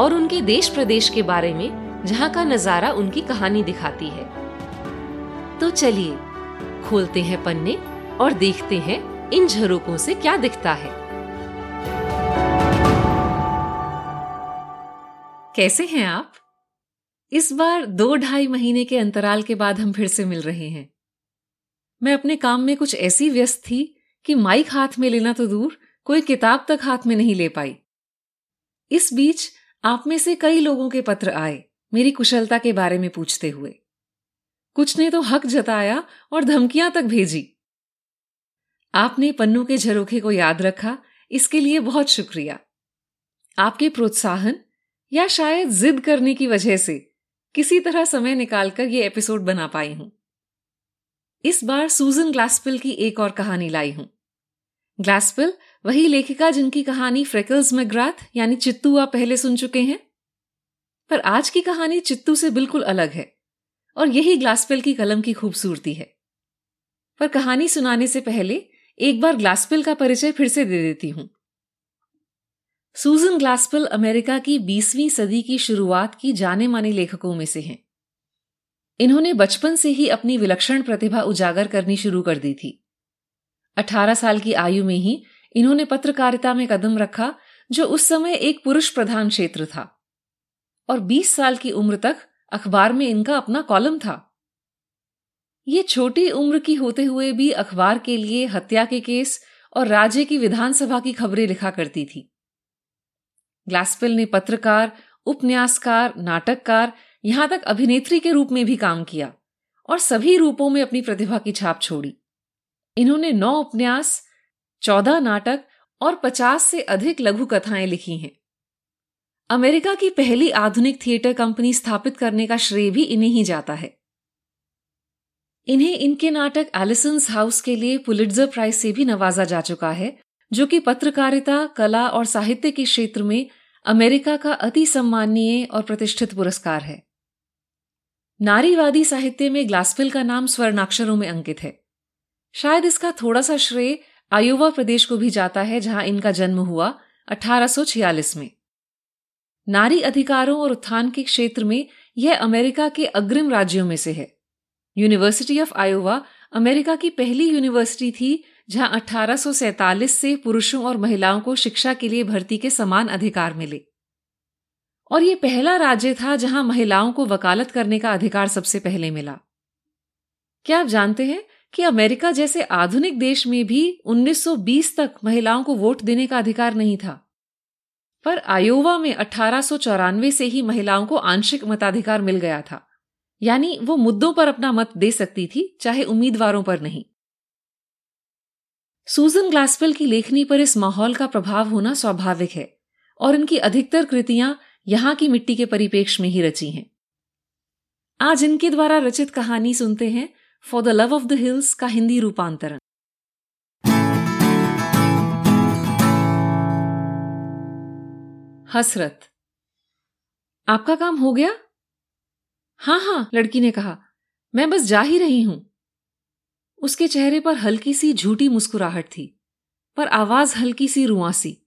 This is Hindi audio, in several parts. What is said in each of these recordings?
और उनके देश प्रदेश के बारे में, जहाँ का नज़ारा उनकी कहानी दिखाती है। तो चलिए, खोलते हैं पन्ने और देखते हैं इन झरोकों से क्या दिखता है। कैसे हैं आप? इस बार दो ढाई महीने के अंतराल के बाद हम फिर से मिल रहे हैं। मैं अपने काम में कुछ ऐसी व्यस्त थी कि माइक हाथ में लेना तो दूर, कोई किताब तक हाथ में नहीं ले पाई। इस बीच आप में से कई लोगों के पत्र आए, मेरी कुशलता के बारे में पूछते हुए। कुछ ने तो हक जताया और धमकियाँ तक भेजी। आपने पन्नू के झरोखे को याद रखा, इसके लिए बहुत शुक्रिया। आपके प्रोत्साहन या शायद जिद करने की वजह से किसी तरह समय निकालकर ये एपिसोड बना पाई हूँ। इस बार सूजन ग्लासपिल की एक और कहानी लाई हूँ। ग्लासपिल वही लेखिका जिनकी कहानी फ्रेकल्स मैग्राथ यानी चित्तू आप पहले सुन चुके हैं। पर आज की कहानी चित्तू से बिल्कुल अलग है, और यही ग्लासपेल की कलम की खूबसूरती है। पर कहानी सुनाने से पहले एक बार ग्लासपेल का परिचय फिर से दे देती हूँ। सूजन ग्लासपेल अमेरिका की 20वीं सदी की शुरुआत की जाने माने लेखकों में से हैं। इन्होंने बचपन से ही अपनी विलक्षण प्रतिभा उजागर करनी शुरू कर दी थी। 18 साल की आयु में ही इन्होंने पत्रकारिता में कदम रखा, जो उस समय एक पुरुष प्रधान क्षेत्र था। और 20 साल की उम्र तक अखबार में इनका अपना कॉलम था। ये छोटी उम्र की होते हुए भी अखबार के लिए हत्या के केस और राज्य की विधानसभा की खबरें लिखा करती थी। ग्लासपेल ने पत्रकार, उपन्यासकार, नाटककार, यहाँ तक अभिनेत्री के रूप में भी काम किया और सभी रूपों में अपनी प्रतिभा की छाप छोड़ी। इन्होंने नौ उपन्यास चौदह नाटक और पचास से अधिक लघु कथाएँ लिखी हैं। अमेरिका की पहली आधुनिक थिएटर कंपनी स्थापित करने का श्रेय भी इन्हें ही जाता है। इन्हें इनके नाटक एलिसन्स हाउस के लिए पुलिट्जर प्राइज से भी नवाजा जा चुका है, जो कि पत्रकारिता, कला और साहित्य के क्षेत्र में अमेरिका का अति सम्माननीय और प्रतिष्ठित पुरस्कार है। नारीवादी साहित्य में ग्लासपिल का नाम स्वर्णाक्षरों में अंकित है। शायद इसका थोड़ा सा श्रेय आयोवा प्रदेश को भी जाता है जहाँ इनका जन्म हुआ 1846 में। नारी अधिकारों और उत्थान के क्षेत्र में यह अमेरिका के अग्रिम राज्यों में से है। यूनिवर्सिटी ऑफ़ आयोवा अमेरिका की पहली यूनिवर्सिटी थी, जहाँ 1847 से पुरुषों और महिलाओं को शिक्षा के लिए भर्ती के समान अधिकार मिले। और यह पहला राज्य था जहाँ महिलाओं को वकालत करने का अधिकार सबसे पहले मिला। क्या आप जानते हैं कि अमेरिका जैसे आधुनिक देश में भी 1920 तक महिलाओं को वोट देने का अधिकार नहीं था। पर आयोवा में अठारह से ही महिलाओं को आंशिक मताधिकार मिल गया था। यानी वो मुद्दों पर अपना मत दे सकती थी, चाहे उम्मीदवारों पर नहीं। सूजन ग्लासपेल की लेखनी पर इस माहौल का प्रभाव होना स्वाभाविक है, और इनकी अधिकतर कृतियाँ यहाँ की मिट्टी के परिपेक्ष में ही रची हैं। आज इनके द्वारा रचित कहानी सुनते हैं for the love of the hills का हिंदी रूपांतरण। हसरत। आपका काम हो गया? हाँ हाँ लड़की ने कहा। मैं बस जा ही रही हूँ। उसके चेहरे पर हल्की सी झूठी मुस्कुराहट थी, पर आवाज़ हल्की सी रुआसी।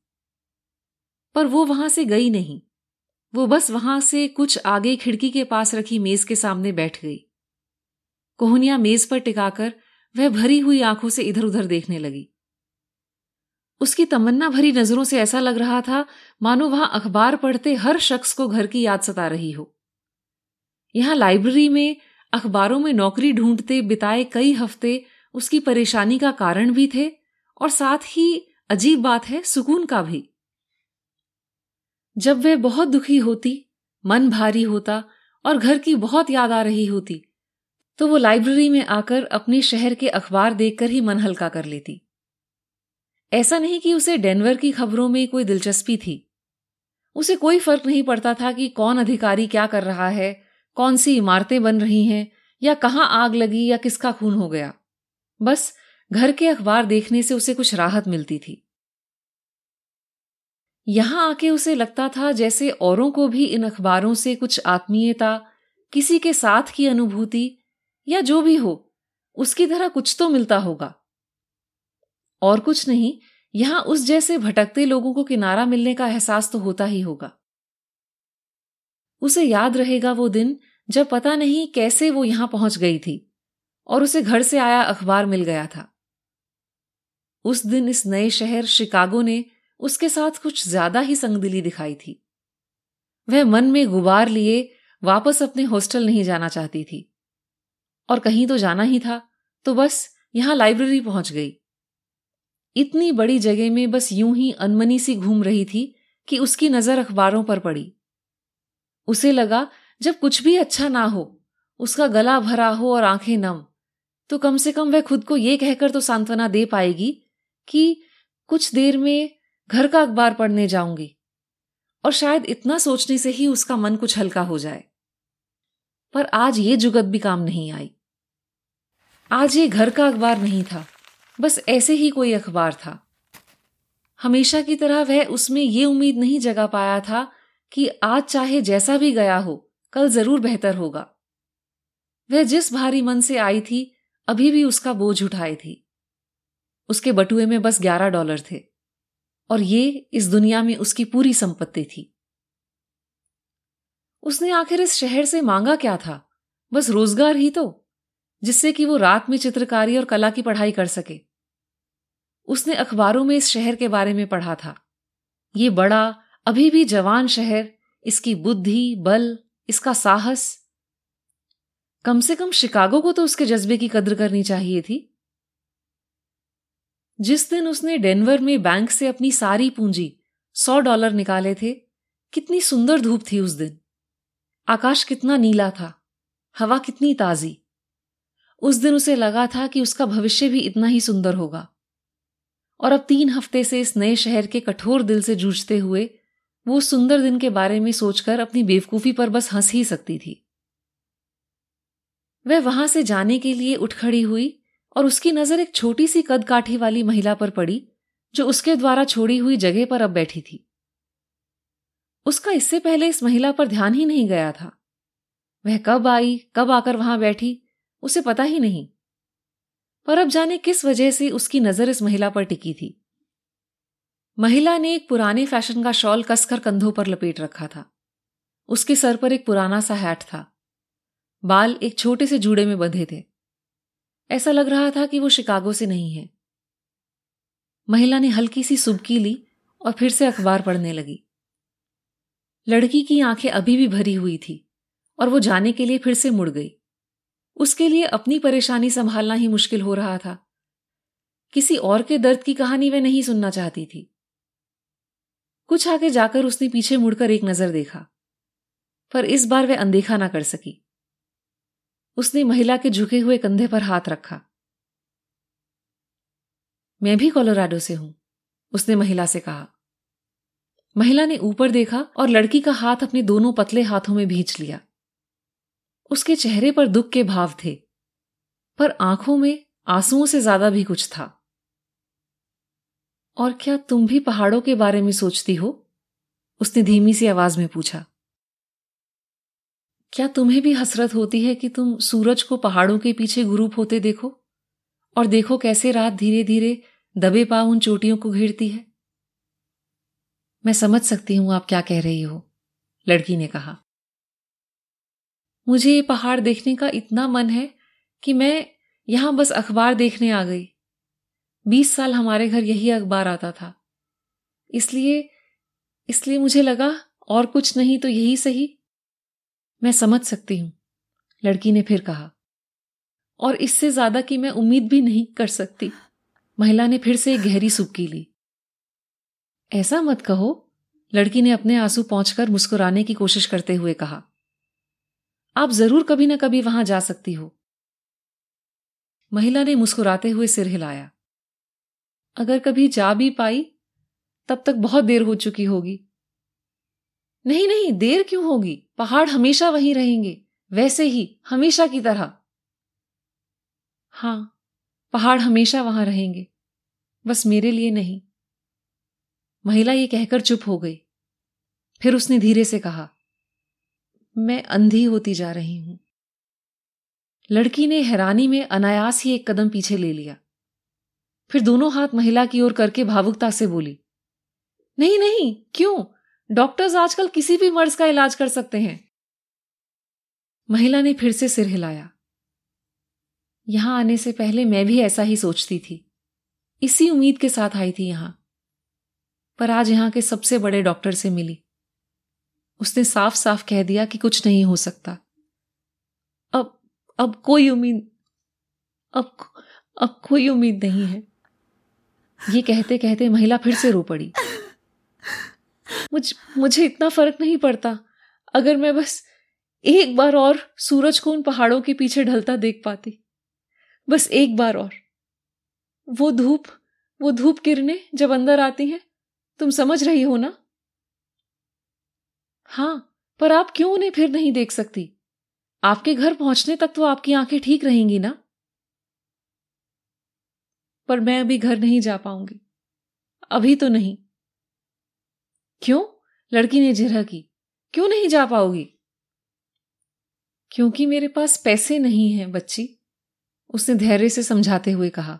पर वो वहाँ से गई नहीं। वो बस वहाँ से कुछ आगे खिड़की के पास रखी मेज के सामने बैठ गई। कोहनिया मेज पर टिकाकर वह भरी हुई आँखों से इधर उधर देखने लगी। उसकी तमन्ना भरी नज़रों से ऐसा लग रहा था, मानो वहाँ अखबार पढ़ते हर शख्स को घर की याद सता रही हो। यहाँ लाइब्रेरी में, अखबारों में नौकरी ढूंढते बिताए कई हफ़्ते उसकी परेशानी का कारण भी थे, और साथ ही अजीब बात है, सुकून का भी। जब वह बहुत दुखी होती, मन भारी होता, और घर की बहुत याद आ रही होती तो वो लाइब्रेरी में आकर अपने शहर के अखबार देखकर ही मन हल्का कर लेती। ऐसा नहीं कि उसे डेनवर की खबरों में कोई दिलचस्पी थी। उसे कोई फ़र्क नहीं पड़ता था कि कौन अधिकारी क्या कर रहा है, कौन सी इमारतें बन रही हैं, या कहाँ आग लगी, या किसका खून हो गया। बस घर के अखबार देखने से उसे कुछ राहत मिलती थी। यहाँ आके उसे लगता था जैसे औरों को भी इन अखबारों से कुछ आत्मीयता, किसी के साथ की अनुभूति या जो भी हो, उसकी तरह कुछ तो मिलता होगा। और कुछ नहीं, यहाँ उस जैसे भटकते लोगों को किनारा मिलने का एहसास तो होता ही होगा। उसे याद रहेगा वो दिन जब पता नहीं कैसे वो यहाँ पहुँच गई थी और उसे घर से आया अखबार मिल गया था। उस दिन इस नए शहर शिकागो ने उसके साथ कुछ ज़्यादा ही संगदिली दिखाई थी। वह मन में गुबार लिए वापस अपने हॉस्टल नहीं जाना चाहती थी। और कहीं तो जाना ही था तो बस यहाँ लाइब्रेरी पहुँच गई। इतनी बड़ी जगह में बस यूँ ही अनमनी सी घूम रही थी कि उसकी नज़र अखबारों पर पड़ी। उसे लगा, जब कुछ भी अच्छा ना हो, उसका गला भरा हो और आँखें नम तो कम से कम वह खुद को यह कहकर तो सांत्वना दे पाएगी कि कुछ देर में घर का अखबार पढ़ने जाऊँगी और शायद इतना सोचने से ही उसका मन कुछ हल्का हो जाए। पर आज ये जुगत भी काम नहीं आई। आज ये घर का अखबार नहीं था, बस ऐसे ही कोई अखबार था। हमेशा की तरह वह उसमें ये उम्मीद नहीं जगा पाया था कि आज चाहे जैसा भी गया हो, कल ज़रूर बेहतर होगा। वह जिस भारी मन से आई थी, अभी भी उसका बोझ उठाए थी। उसके बटुए में बस ग्यारह डॉलर थे, और ये इस दुनिया में उसकी पूरी संपत्ति थी। उसने आखिर इस शहर से मांगा क्या था? बस रोज़गार ही तो जिससे कि वो रात में चित्रकारी और कला की पढ़ाई कर सके। उसने अखबारों में इस शहर के बारे में पढ़ा था। ये बड़ा, अभी भी जवान शहर, इसकी बुद्धि, बल, इसका साहस। कम से कम शिकागो को तो उसके जज्बे की कद्र करनी चाहिए थी। जिस दिन उसने डेनवर में बैंक से अपनी सारी पूंजी, सौ डॉलर निकाले थे, कितनी सुंदर धूप थी उस दिन। आकाश कितना नीला था, हवा कितनी ताजी। उस दिन उसे लगा था कि उसका भविष्य भी इतना ही सुंदर होगा। और अब तीन हफ़्ते से इस नए शहर के कठोर दिल से जूझते हुए, वो सुंदर दिन के बारे में सोचकर अपनी बेवकूफ़ी पर बस हंस ही सकती थी। वह वहाँ से जाने के लिए उठ खड़ी हुई और उसकी नज़र एक छोटी सी कद काठी वाली महिला पर पड़ी, जो उसके द्वारा छोड़ी हुई जगह पर अब बैठी थी। उसका इससे पहले इस महिला पर ध्यान ही नहीं गया था। वह कब आई, कब आकर वहाँ बैठी, उसे पता ही नहीं। पर अब जाने किस वजह से उसकी नज़र इस महिला पर टिकी थी। महिला ने एक पुराने फ़ैशन का शॉल कसकर कंधों पर लपेट रखा था। उसके सर पर एक पुराना सा हैट था। बाल एक छोटे से जूड़े में बंधे थे। ऐसा लग रहा था कि वो शिकागो से नहीं है। महिला ने हल्की सी सुबकी ली और फिर से अखबार पढ़ने लगी। लड़की की आँखें अभी भी भरी हुई थी और वो जाने के लिए फिर से मुड़ गई। उसके लिए अपनी परेशानी संभालना ही मुश्किल हो रहा था। किसी और के दर्द की कहानी वह नहीं सुनना चाहती थी। कुछ आगे जाकर उसने पीछे मुड़कर एक नज़र देखा, पर इस बार वह अनदेखा ना कर सकी। उसने महिला के झुके हुए कंधे पर हाथ रखा। मैं भी कोलोराडो से हूँ, उसने महिला से कहा। महिला ने ऊपर देखा और लड़की का हाथ अपने दोनों पतले हाथों में भींच लिया। उसके चेहरे पर दुख के भाव थे, पर आँखों में आंसुओं से ज़्यादा भी कुछ था। और क्या तुम भी पहाड़ों के बारे में सोचती हो? उसने धीमी सी आवाज़ में पूछा। क्या तुम्हें भी हसरत होती है कि तुम सूरज को पहाड़ों के पीछे गुरूप होते देखो? और देखो कैसे रात धीरे धीरे दबे पाव उन चोटियों को घेरती है। मैं समझ सकती हूँ आप क्या कह रही हो, लड़की ने कहा। मुझे ये पहाड़ देखने का इतना मन है कि मैं यहाँ बस अखबार देखने आ गई। बीस साल हमारे घर यही अखबार आता था। इसलिए इसलिए मुझे लगा और कुछ नहीं तो यही सही। मैं समझ सकती हूँ, लड़की ने फिर कहा। और इससे ज़्यादा की मैं उम्मीद भी नहीं कर सकती। महिला ने फिर से एक गहरी सुबकी ली। ऐसा मत कहो, लड़की ने अपने आँसू पहुंचकर मुस्कुराने की कोशिश करते हुए कहा। आप ज़रूर कभी ना कभी वहाँ जा सकती हो। महिला ने मुस्कुराते हुए सिर हिलाया। अगर कभी जा भी पाई, तब तक बहुत देर हो चुकी होगी। नहीं नहीं, देर क्यों होगी? पहाड़ हमेशा वहीं रहेंगे, वैसे ही, हमेशा की तरह। हाँ, पहाड़ हमेशा वहाँ रहेंगे, बस मेरे लिए नहीं। महिला ये कहकर चुप हो गई। फिर उसने धीरे से कहा, मैं अंधी होती जा रही हूँ। लड़की ने हैरानी में अनायास ही एक कदम पीछे ले लिया। फिर दोनों हाथ महिला की ओर करके भावुकता से बोली, नहीं नहीं, क्यों? डॉक्टर्स आजकल किसी भी मर्ज का इलाज कर सकते हैं। महिला ने फिर से सिर हिलाया। यहाँ आने से पहले मैं भी ऐसा ही सोचती थी। इसी उम्मीद के साथ आई थी यहाँ। पर आज यहाँ के सबसे बड़े डॉक्टर से मिली। उसने साफ़ साफ़ कह दिया कि कुछ नहीं हो सकता। अब अब कोई उम्मीद, अब अब कोई उम्मीद नहीं है। ये कहते कहते महिला फिर से रो पड़ी। मुझ, मुझे इतना फ़र्क नहीं पड़ता। अगर मैं बस एक बार और सूरज को उन पहाड़ों के पीछे ढलता देख पाती। बस एक बार और। वो धूप वो धूप किरणें जब अंदर आती हैं तुम समझ रही हो ना? हाँ, पर आप क्यों उन्हें फिर नहीं देख सकती? आपके घर पहुँचने तक तो आपकी आँखें ठीक रहेंगी ना? पर मैं अभी घर नहीं जा पाऊँगी। अभी तो नहीं। क्यों? लड़की ने जिरह की। क्यों नहीं जा पाओगी? क्योंकि मेरे पास पैसे नहीं हैं, बच्ची, उसने धैर्य से समझाते हुए कहा।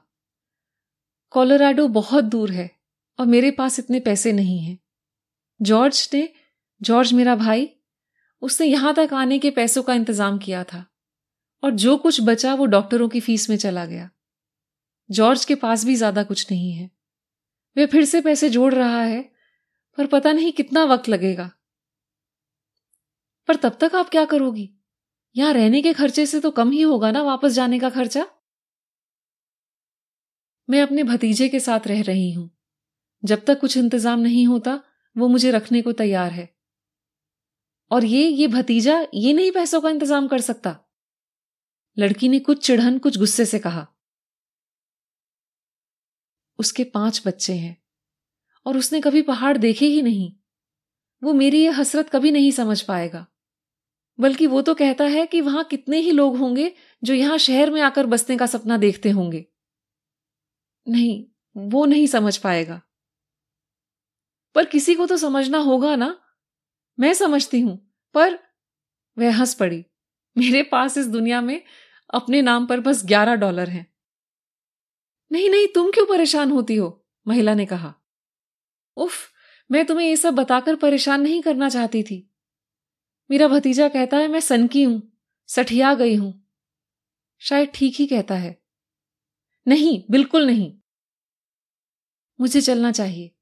कोलोराडो बहुत दूर है। और मेरे पास इतने पैसे नहीं हैं। जॉर्ज ने, जॉर्ज मेरा भाई, उसने यहाँ तक आने के पैसों का इंतज़ाम किया था और जो कुछ बचा वो डॉक्टरों की फ़ीस में चला गया। जॉर्ज के पास भी ज़्यादा कुछ नहीं है। वे फिर से पैसे जोड़ रहा है, पर पता नहीं कितना वक्त लगेगा। पर तब तक आप क्या करोगी? यहाँ रहने के खर्चे से तो कम ही होगा ना वापस जाने का खर्चा? मैं अपने भतीजे के साथ रह रही हूँ। जब तक कुछ इंतज़ाम नहीं होता, वो मुझे रखने को तैयार है। और ये ये भतीजा, ये नहीं पैसों का इंतज़ाम कर सकता। लड़की ने कुछ चिढ़न, कुछ गुस्से से कहा। उसके पाँच बच्चे हैं, और उसने कभी पहाड़ देखे ही नहीं। वो मेरी ये हसरत कभी नहीं समझ पाएगा। बल्कि वो तो कहता है कि वहाँ कितने ही लोग होंगे जो यहाँ शहर में आकर बसने का सपना देखते होंगे। नहीं, वो नहीं समझ पाएगा। पर किसी को तो समझना होगा ना। मैं समझती हूँ, पर वह हंस पड़ी। मेरे पास इस दुनिया में अपने नाम पर बस ग्यारह डॉलर हैं। नहीं नहीं, तुम क्यों परेशान होती हो? महिला ने कहा। उफ, मैं तुम्हें ये सब बताकर परेशान नहीं करना चाहती थी। मेरा भतीजा कहता है, मैं सनकी हूँ, सठिया गई हूँ। शायद ठीक ही कहता है। नहीं, बिल्कुल नहीं। मुझे चलना चाहिए।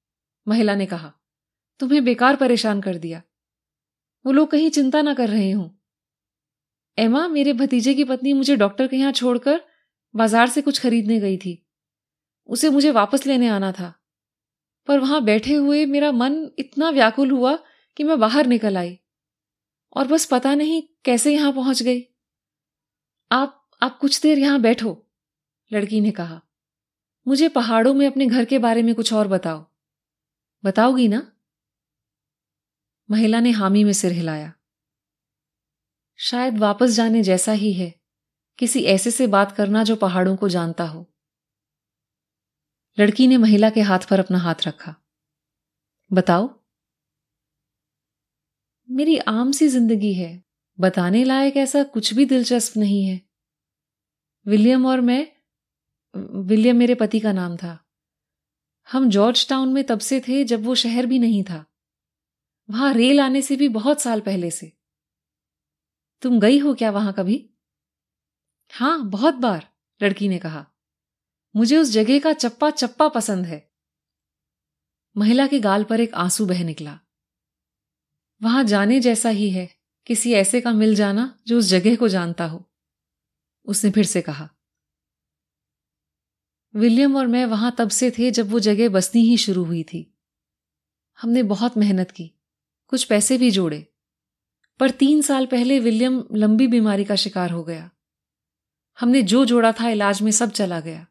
महिला ने कहा, तुम्हें बेकार परेशान कर दिया। वो लोग कहीं चिंता ना कर रहे हों। एमा, मेरे भतीजे की पत्नी मुझे डॉक्टर के यहाँ छोड़कर बाज़ार से कुछ खरीदने गई थी। उसे मुझे वापस लेने आना था। पर वहाँ बैठे हुए मेरा मन इतना व्याकुल हुआ कि मैं बाहर निकल आई और बस पता नहीं कैसे यहाँ पहुँच गई। आप आप कुछ देर यहाँ बैठो, लड़की ने कहा। मुझे पहाड़ों में अपने घर के बारे में कुछ और बताओ। बताओगी ना? महिला ने हामी में सिर हिलाया। शायद वापस जाने जैसा ही है, किसी ऐसे से बात करना जो पहाड़ों को जानता हो। लड़की ने महिला के हाथ पर अपना हाथ रखा। बताओ। मेरी आम सी ज़िंदगी है, बताने लायक ऐसा कुछ भी दिलचस्प नहीं है। विलियम और मैं, विलियम मेरे पति का नाम था। हम जॉर्ज टाउन में तब से थे जब वो शहर भी नहीं था। वहाँ रेल आने से भी बहुत साल पहले से। तुम गई हो क्या वहाँ कभी? हाँ, बहुत बार, लड़की ने कहा। मुझे उस जगह का चप्पा चप्पा पसंद है। महिला के गाल पर एक आँसू बह निकला। वहाँ जाने जैसा ही है, किसी ऐसे का मिल जाना जो उस जगह को जानता हो, उसने फिर से कहा। विलियम और मैं वहाँ तब से थे जब वो जगह बसनी ही शुरू हुई थी। हमने बहुत मेहनत की, कुछ पैसे भी जोड़े। पर तीन साल पहले विलियम लंबी बीमारी का शिकार हो गया। हमने जो जोड़ा था इलाज में सब चला गया।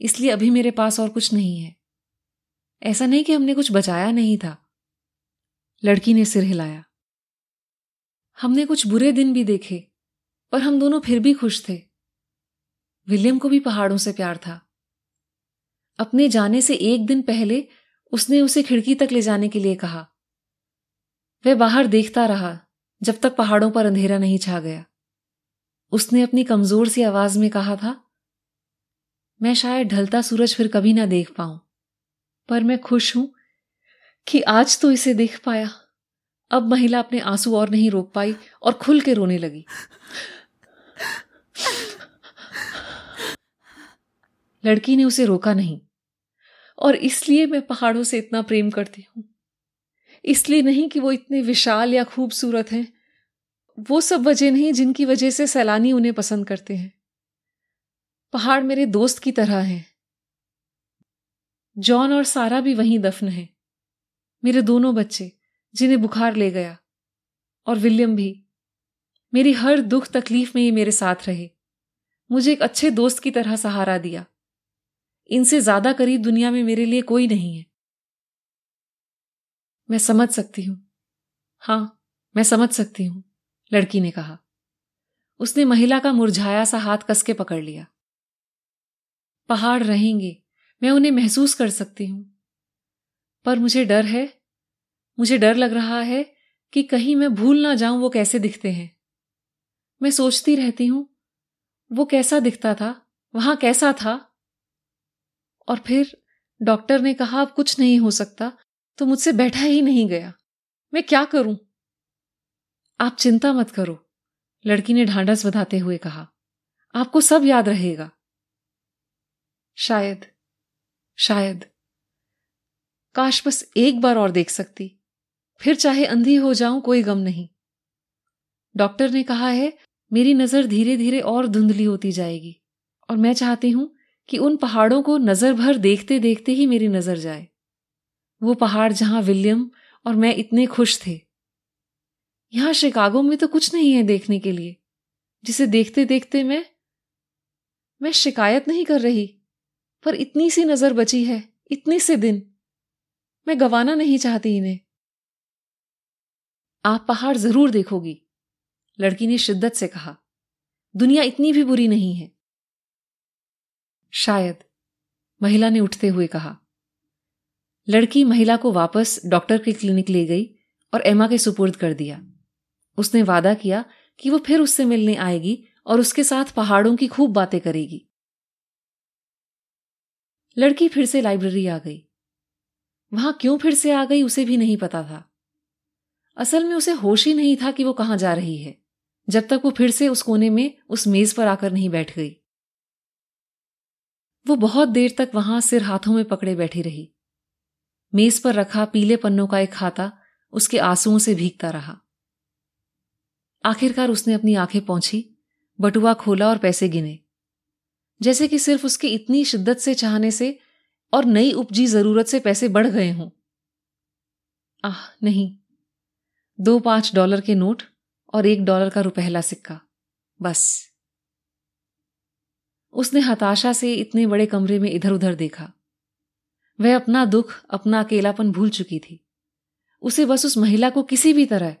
इसलिए अभी मेरे पास और कुछ नहीं है। ऐसा नहीं कि हमने कुछ बचाया नहीं था। लड़की ने सिर हिलाया। हमने कुछ बुरे दिन भी देखे, पर हम दोनों फिर भी खुश थे। विलियम को भी पहाड़ों से प्यार था। अपने जाने से एक दिन पहले उसने उसे खिड़की तक ले जाने के लिए कहा। वह बाहर देखता रहा जब तक पहाड़ों पर अंधेरा नहीं छा गया। उसने अपनी कमज़ोर सी आवाज़ में कहा था मैं शायद ढलता सूरज फिर कभी ना देख पाऊँ पर मैं खुश हूँ कि आज तो इसे देख पाया। अब महिला अपने आँसू और नहीं रोक पाई और खुल के रोने लगी। लड़की ने उसे रोका नहीं। और इसलिए मैं पहाड़ों से इतना प्रेम करती हूँ। इसलिए नहीं कि वो इतने विशाल या खूबसूरत हैं। वो सब वजह नहीं जिनकी वजह से सैलानी उन्हें पसंद करते हैं। पहाड़ मेरे दोस्त की तरह हैं। जॉन और सारा भी वहीं दफन है। मेरे दोनों बच्चे, जिन्हें बुखार ले गया, और विलियम भी। मेरी हर दुख तकलीफ़ में ये मेरे साथ रहे। मुझे एक अच्छे दोस्त की तरह सहारा दिया। इनसे ज़्यादा करीब दुनिया में मेरे लिए कोई नहीं है। मैं समझ सकती हूँ। हाँ, मैं समझ सकती हूँ, लड़की ने कहा। उसने महिला का मुरझाया सा हाथ कसके पकड़ लिया। पहाड़ रहेंगे, मैं उन्हें महसूस कर सकती हूँ। पर मुझे डर है, मुझे डर लग रहा है कि कहीं मैं भूल ना जाऊँ वो कैसे दिखते हैं। मैं सोचती रहती हूँ, वो कैसा दिखता था, वहाँ कैसा था? और फिर डॉक्टर ने कहा, अब कुछ नहीं हो सकता तो मुझसे बैठा ही नहीं गया। मैं क्या करूँ? आप चिंता मत करो, लड़की ने ढांढस बधाते हुए कहा। आपको सब याद रहेगा। शायद शायद। काश बस एक बार और देख सकती। फिर चाहे अंधी हो जाऊँ, कोई गम नहीं। डॉक्टर ने कहा है, मेरी नज़र धीरे धीरे और धुंधली होती जाएगी, और मैं चाहती हूँ कि उन पहाड़ों को नज़र भर देखते देखते ही मेरी नज़र जाए। वो पहाड़ जहाँ विलियम और मैं इतने खुश थे। यहाँ शिकागो में तो कुछ नहीं है देखने के लिए, जिसे देखते देखते मैं मैं शिकायत नहीं कर रही, पर इतनी सी नज़र बची है, इतने से दिन, मैं गवाना नहीं चाहती इन्हें। आप पहाड़ ज़रूर देखोगी, लड़की ने शिद्दत से कहा। दुनिया इतनी भी बुरी नहीं है। शायद, महिला ने उठते हुए कहा। लड़की महिला को वापस डॉक्टर के क्लिनिक ले गई और एमा के सुपुर्द कर दिया। उसने वादा किया कि वो फिर उससे मिलने आएगी और उसके साथ पहाड़ों की खूब बातें करेगी। लड़की फिर से लाइब्रेरी आ गई। वहाँ क्यों फिर से आ गई उसे भी नहीं पता था। असल में उसे होश ही नहीं था कि वो कहाँ जा रही है, जब तक वो फिर से उस कोने में, उस मेज पर आकर नहीं बैठ गई। वो बहुत देर तक वहाँ सिर हाथों में पकड़े बैठी रही। मेज पर रखा पीले पन्नों का एक खाता उसके आंसुओं से भीगता रहा। आखिरकार उसने अपनी आँखें पहुँची, बटुआ खोला और पैसे गिने। जैसे कि सिर्फ़ उसकी इतनी शिद्दत से चाहने से और नई उपजी ज़रूरत से पैसे बढ़ गए हों। आह, नहीं। दो पाँच डॉलर के नोट और एक डॉलर का रुपहला सिक्का। बस। उसने हताशा से इतने बड़े कमरे में इधर उधर देखा। वह अपना दुख, अपना अकेलापन भूल चुकी थी। उसे बस उस महिला को किसी भी तरह,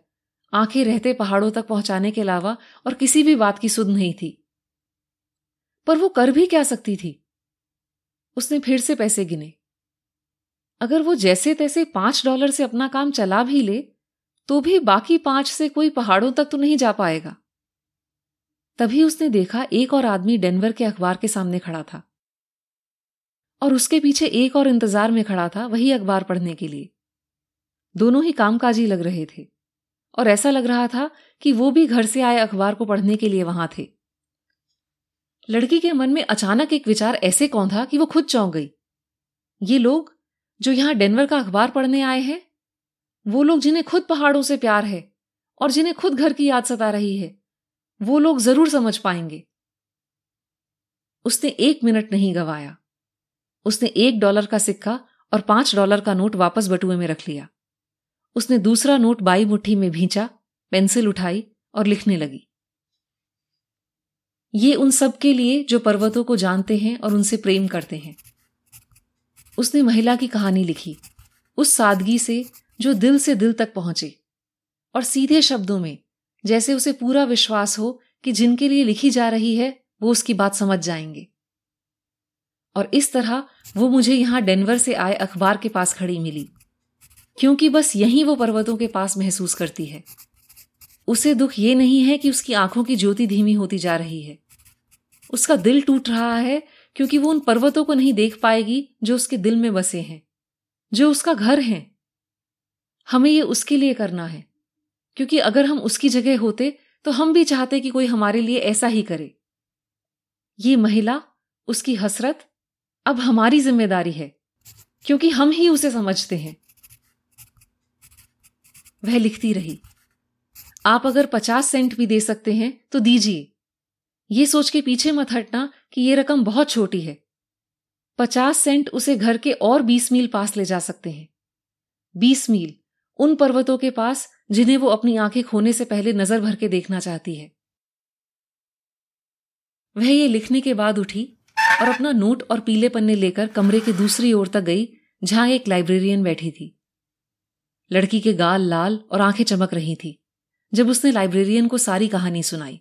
आँखें रहते पहाड़ों तक पहुँचाने के अलावा और किसी भी बात की सुध नहीं थी। पर वो कर भी क्या सकती थी? उसने फिर से पैसे गिने। अगर वो जैसे तैसे पाँच डॉलर से अपना काम चला भी ले तो भी बाकी पाँच से कोई पहाड़ों तक तो नहीं जा पाएगा। तभी उसने देखा एक और आदमी डेनवर के अखबार के सामने खड़ा था। और उसके पीछे एक और इंतज़ार में खड़ा था, वही अखबार पढ़ने के लिए। दोनों ही कामकाजी लग रहे थे। और ऐसा लग रहा था कि वो भी घर से आए अखबार को पढ़ने के लिए वहाँ थे। लड़की के मन में अचानक एक विचार ऐसे कौन था कि वो खुद चौंक गई? ये लोग जो यहाँ डेनवर का अखबार पढ़ने आए हैं, वो लोग जिन्हें खुद पहाड़ों से प्यार है और जिन्हें खुद घर की याद सता रही है वो लोग ज़रूर समझ पाएँगे। उसने एक मिनट नहीं गवाया। उसने एक डॉलर का सिक्का और पाँच डॉलर का नोट वापस बटुए में रख लिया। उसने दूसरा नोट बाई मुट्ठी में भींचा, पेंसिल उठाई और लिखने लगी। ये उन सब के लिए जो पर्वतों को जानते हैं और उनसे प्रेम करते हैं। उसने महिला की कहानी लिखी, उस सादगी से जो दिल से दिल तक पहुँचे और सीधे शब्दों में जैसे उसे पूरा विश्वास हो कि जिनके लिए लिखी जा रही है, वो उसकी बात समझ जाएँगे। और इस तरह वो मुझे यहाँ डेनवर से आए अखबार के पास खड़ी मिली, क्योंकि बस यहीं वो पर्वतों के पास महसूस करती है। उसे दुख ये नहीं है कि उसकी आँखों की ज्योति धीमी होती जा रही है। उसका दिल टूट रहा है क्योंकि वो उन पर्वतों को नहीं देख पाएगी जो उसके दिल में बसे हैं, जो उसका घर है। हमें ये उसके लिए करना है। क्योंकि अगर हम उसकी जगह होते तो हम भी चाहते कि कोई हमारे लिए ऐसा ही करे। ये महिला, उसकी हसरत, अब हमारी ज़िम्मेदारी है, क्योंकि हम ही उसे समझते हैं। वह लिखती रही, आप अगर पचास सेंट भी दे सकते हैं तो दीजिए। ये सोच के पीछे मत हटना कि ये रकम बहुत छोटी है। पचास सेंट उसे घर के और बीस मील पास ले जा सकते हैं। बीस मील, उन पर्वतों के पास जिन्हें वो अपनी आँखें खोने से पहले नज़र भर के देखना चाहती है। वह ये लिखने के बाद उठी और अपना नोट और पीले पन्ने लेकर कमरे के दूसरी ओर तक गई, जहाँ एक लाइब्रेरियन बैठी थी। लड़की के गाल लाल और आँखें चमक रही थी, जब उसने लाइब्रेरियन को सारी कहानी सुनाई।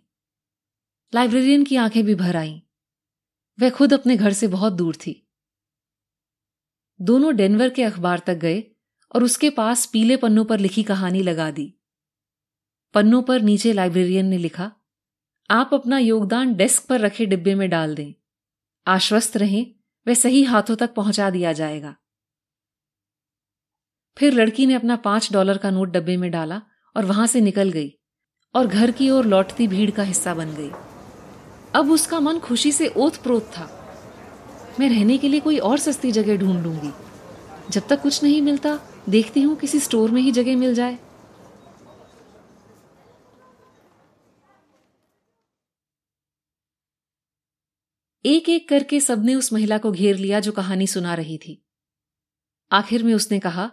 लाइब्रेरियन की आँखें भी भर आईं। वह खुद अपने घर से बहुत दूर थी। दोनों डेनवर के अखबार तक गए और उसके पास पीले पन्नों पर लिखी कहानी लगा दी। पन्नों पर नीचे लाइब्रेरियन ने लिखा, आप अपना योगदान डेस्क पर रखे डिब्बे में डाल दें। आश्वस्त रहें, वह सही हाथों तक पहुँचा दिया जाएगा। फिर लड़की ने अपना पाँच डॉलर का नोट डब्बे में डाला और वहाँ से निकल गई और घर की ओर लौटती भीड़ का हिस्सा बन गई। अब उसका मन खुशी से ओत प्रोत था। मैं रहने के लिए कोई और सस्ती जगह ढूंढ लूँगी। जब तक कुछ नहीं मिलता देखती हूँ किसी स्टोर में ही जगह मिल जाए। एक एक करके सबने उस महिला को घेर लिया जो कहानी सुना रही थी। आखिर में उसने कहा,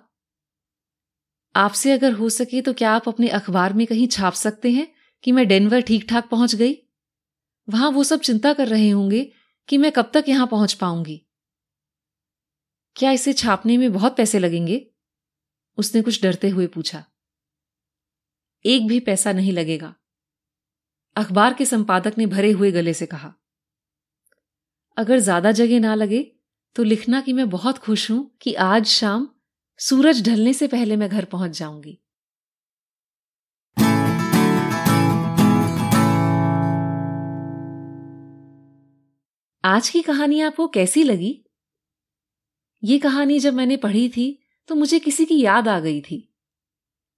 आपसे अगर हो सके तो क्या आप अपने अखबार में कहीं छाप सकते हैं कि मैं डेनवर ठीक ठाक पहुँच गई? वहाँ वो सब चिंता कर रहे होंगे कि मैं कब तक यहाँ पहुँच पाऊँगी। क्या इसे छापने में बहुत पैसे लगेंगे? उसने कुछ डरते हुए पूछा, एक भी पैसा नहीं लगेगा? अखबार के संपादक ने भरे हुए गले से कहा, अगर ज़्यादा जगह ना लगे तो लिखना कि मैं बहुत खुश हूँ कि आज शाम सूरज ढलने से पहले मैं घर पहुँच जाऊँगी। आज की कहानी आपको कैसी लगी? ये कहानी जब मैंने पढ़ी थी तो मुझे किसी की याद आ गई थी।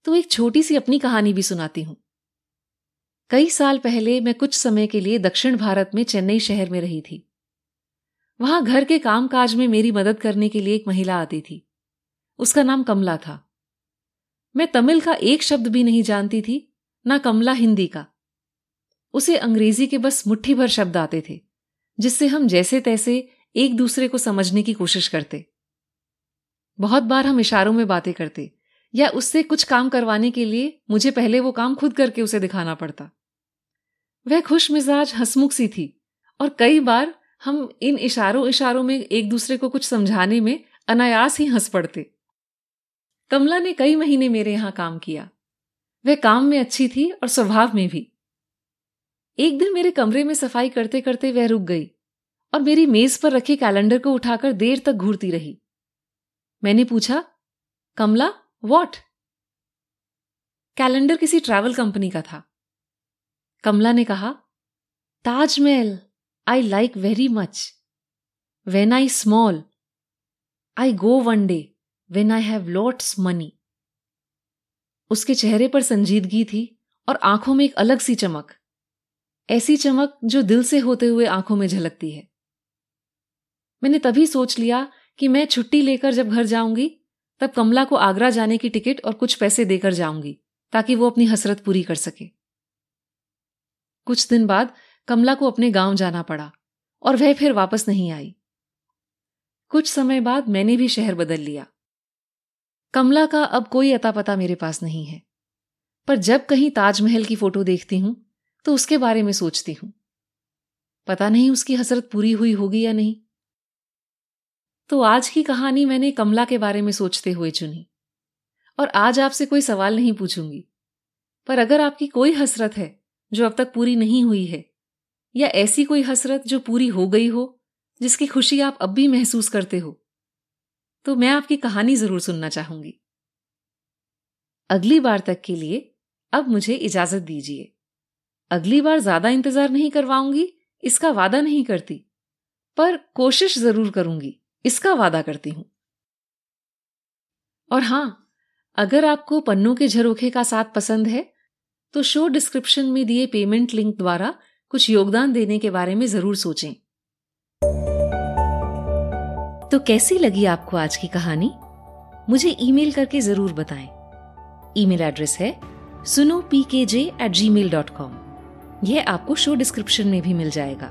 तो एक छोटी सी अपनी कहानी भी सुनाती हूँ। कई साल पहले मैं कुछ समय के लिए दक्षिण भारत में चेन्नई शहर में रही थी। वहाँ घर के कामकाज में मेरी मदद करने के लिए एक महिला आती थी। उसका नाम कमला था। मैं तमिल का एक शब्द भी नहीं जानती थी, ना कमला हिंदी का। उसे अंग्रेज़ी के बस मुट्ठी भर शब्द आते थे, जिससे हम जैसे तैसे एक दूसरे को समझने की कोशिश करते। बहुत बार हम इशारों में बातें करते, या उससे कुछ काम करवाने के लिए मुझे पहले वो काम खुद करके उसे दिखाना पड़ता। वह खुश मिजाज हसमुख सी थी, और कई बार हम इन इशारों इशारों में एक दूसरे को कुछ समझाने में अनायास ही हंस पड़ते। कमला ने कई महीने मेरे यहाँ काम किया। वह काम में अच्छी थी और स्वभाव में भी। एक दिन मेरे कमरे में सफ़ाई करते करते वह रुक गई, और मेरी मेज पर रखे कैलेंडर को उठाकर देर तक घूरती रही। मैंने पूछा, कमला वॉट कैलेंडर किसी ट्रैवल कंपनी का था। कमला ने कहा, Taj Mahal I like very much when I small I go one day when I have lots money उसके चेहरे पर संजीदगी थी और आँखों में एक अलग सी चमक। ऐसी चमक जो दिल से होते हुए आँखों में झलकती है। मैंने तभी सोच लिया कि मैं छुट्टी लेकर जब घर जाऊँगी, तब कमला को आगरा जाने की टिकट और कुछ पैसे देकर जाऊँगी, ताकि वो अपनी हसरत पूरी कर सके। कुछ दिन बाद कमला को अपने गाँव जाना पड़ा और वह फिर वापस नहीं आई। कुछ समय बाद मैंने भी शहर बदल लिया। कमला का अब कोई अता पता मेरे पास नहीं है, पर जब कहीं ताजमहल की फ़ोटो देखती हूँ तो उसके बारे में सोचती हूँ। पता नहीं उसकी हसरत पूरी हुई होगी या नहीं। तो आज की कहानी मैंने कमला के बारे में सोचते हुए चुनी। और आज आपसे कोई सवाल नहीं पूछूँगी। पर अगर आपकी कोई हसरत है, जो अब तक पूरी नहीं हुई है, या ऐसी कोई हसरत जो पूरी हो गई हो, जिसकी खुशी आप अब भी महसूस करते हो तो मैं आपकी कहानी ज़रूर सुनना चाहूँगी। अगली बार तक के लिए अब मुझे इजाज़त दीजिए। अगली बार ज़्यादा इंतज़ार नहीं करवाऊँगी, इसका वादा नहीं करती, पर कोशिश ज़रूर करूँगी। इसका वादा करती हूँ। और हाँ, अगर आपको पन्नों के झरोखे का साथ पसंद है तो शो डिस्क्रिप्शन में दिए पेमेंट लिंक द्वारा कुछ योगदान देने के बारे में ज़रूर सोचें। तो कैसी लगी आपको आज की कहानी? मुझे ईमेल करके ज़रूर बताएँ। ईमेल एड्रेस है सुनो P K J at Gmail dot com यह आपको शो डिस्क्रिप्शन में भी मिल जाएगा।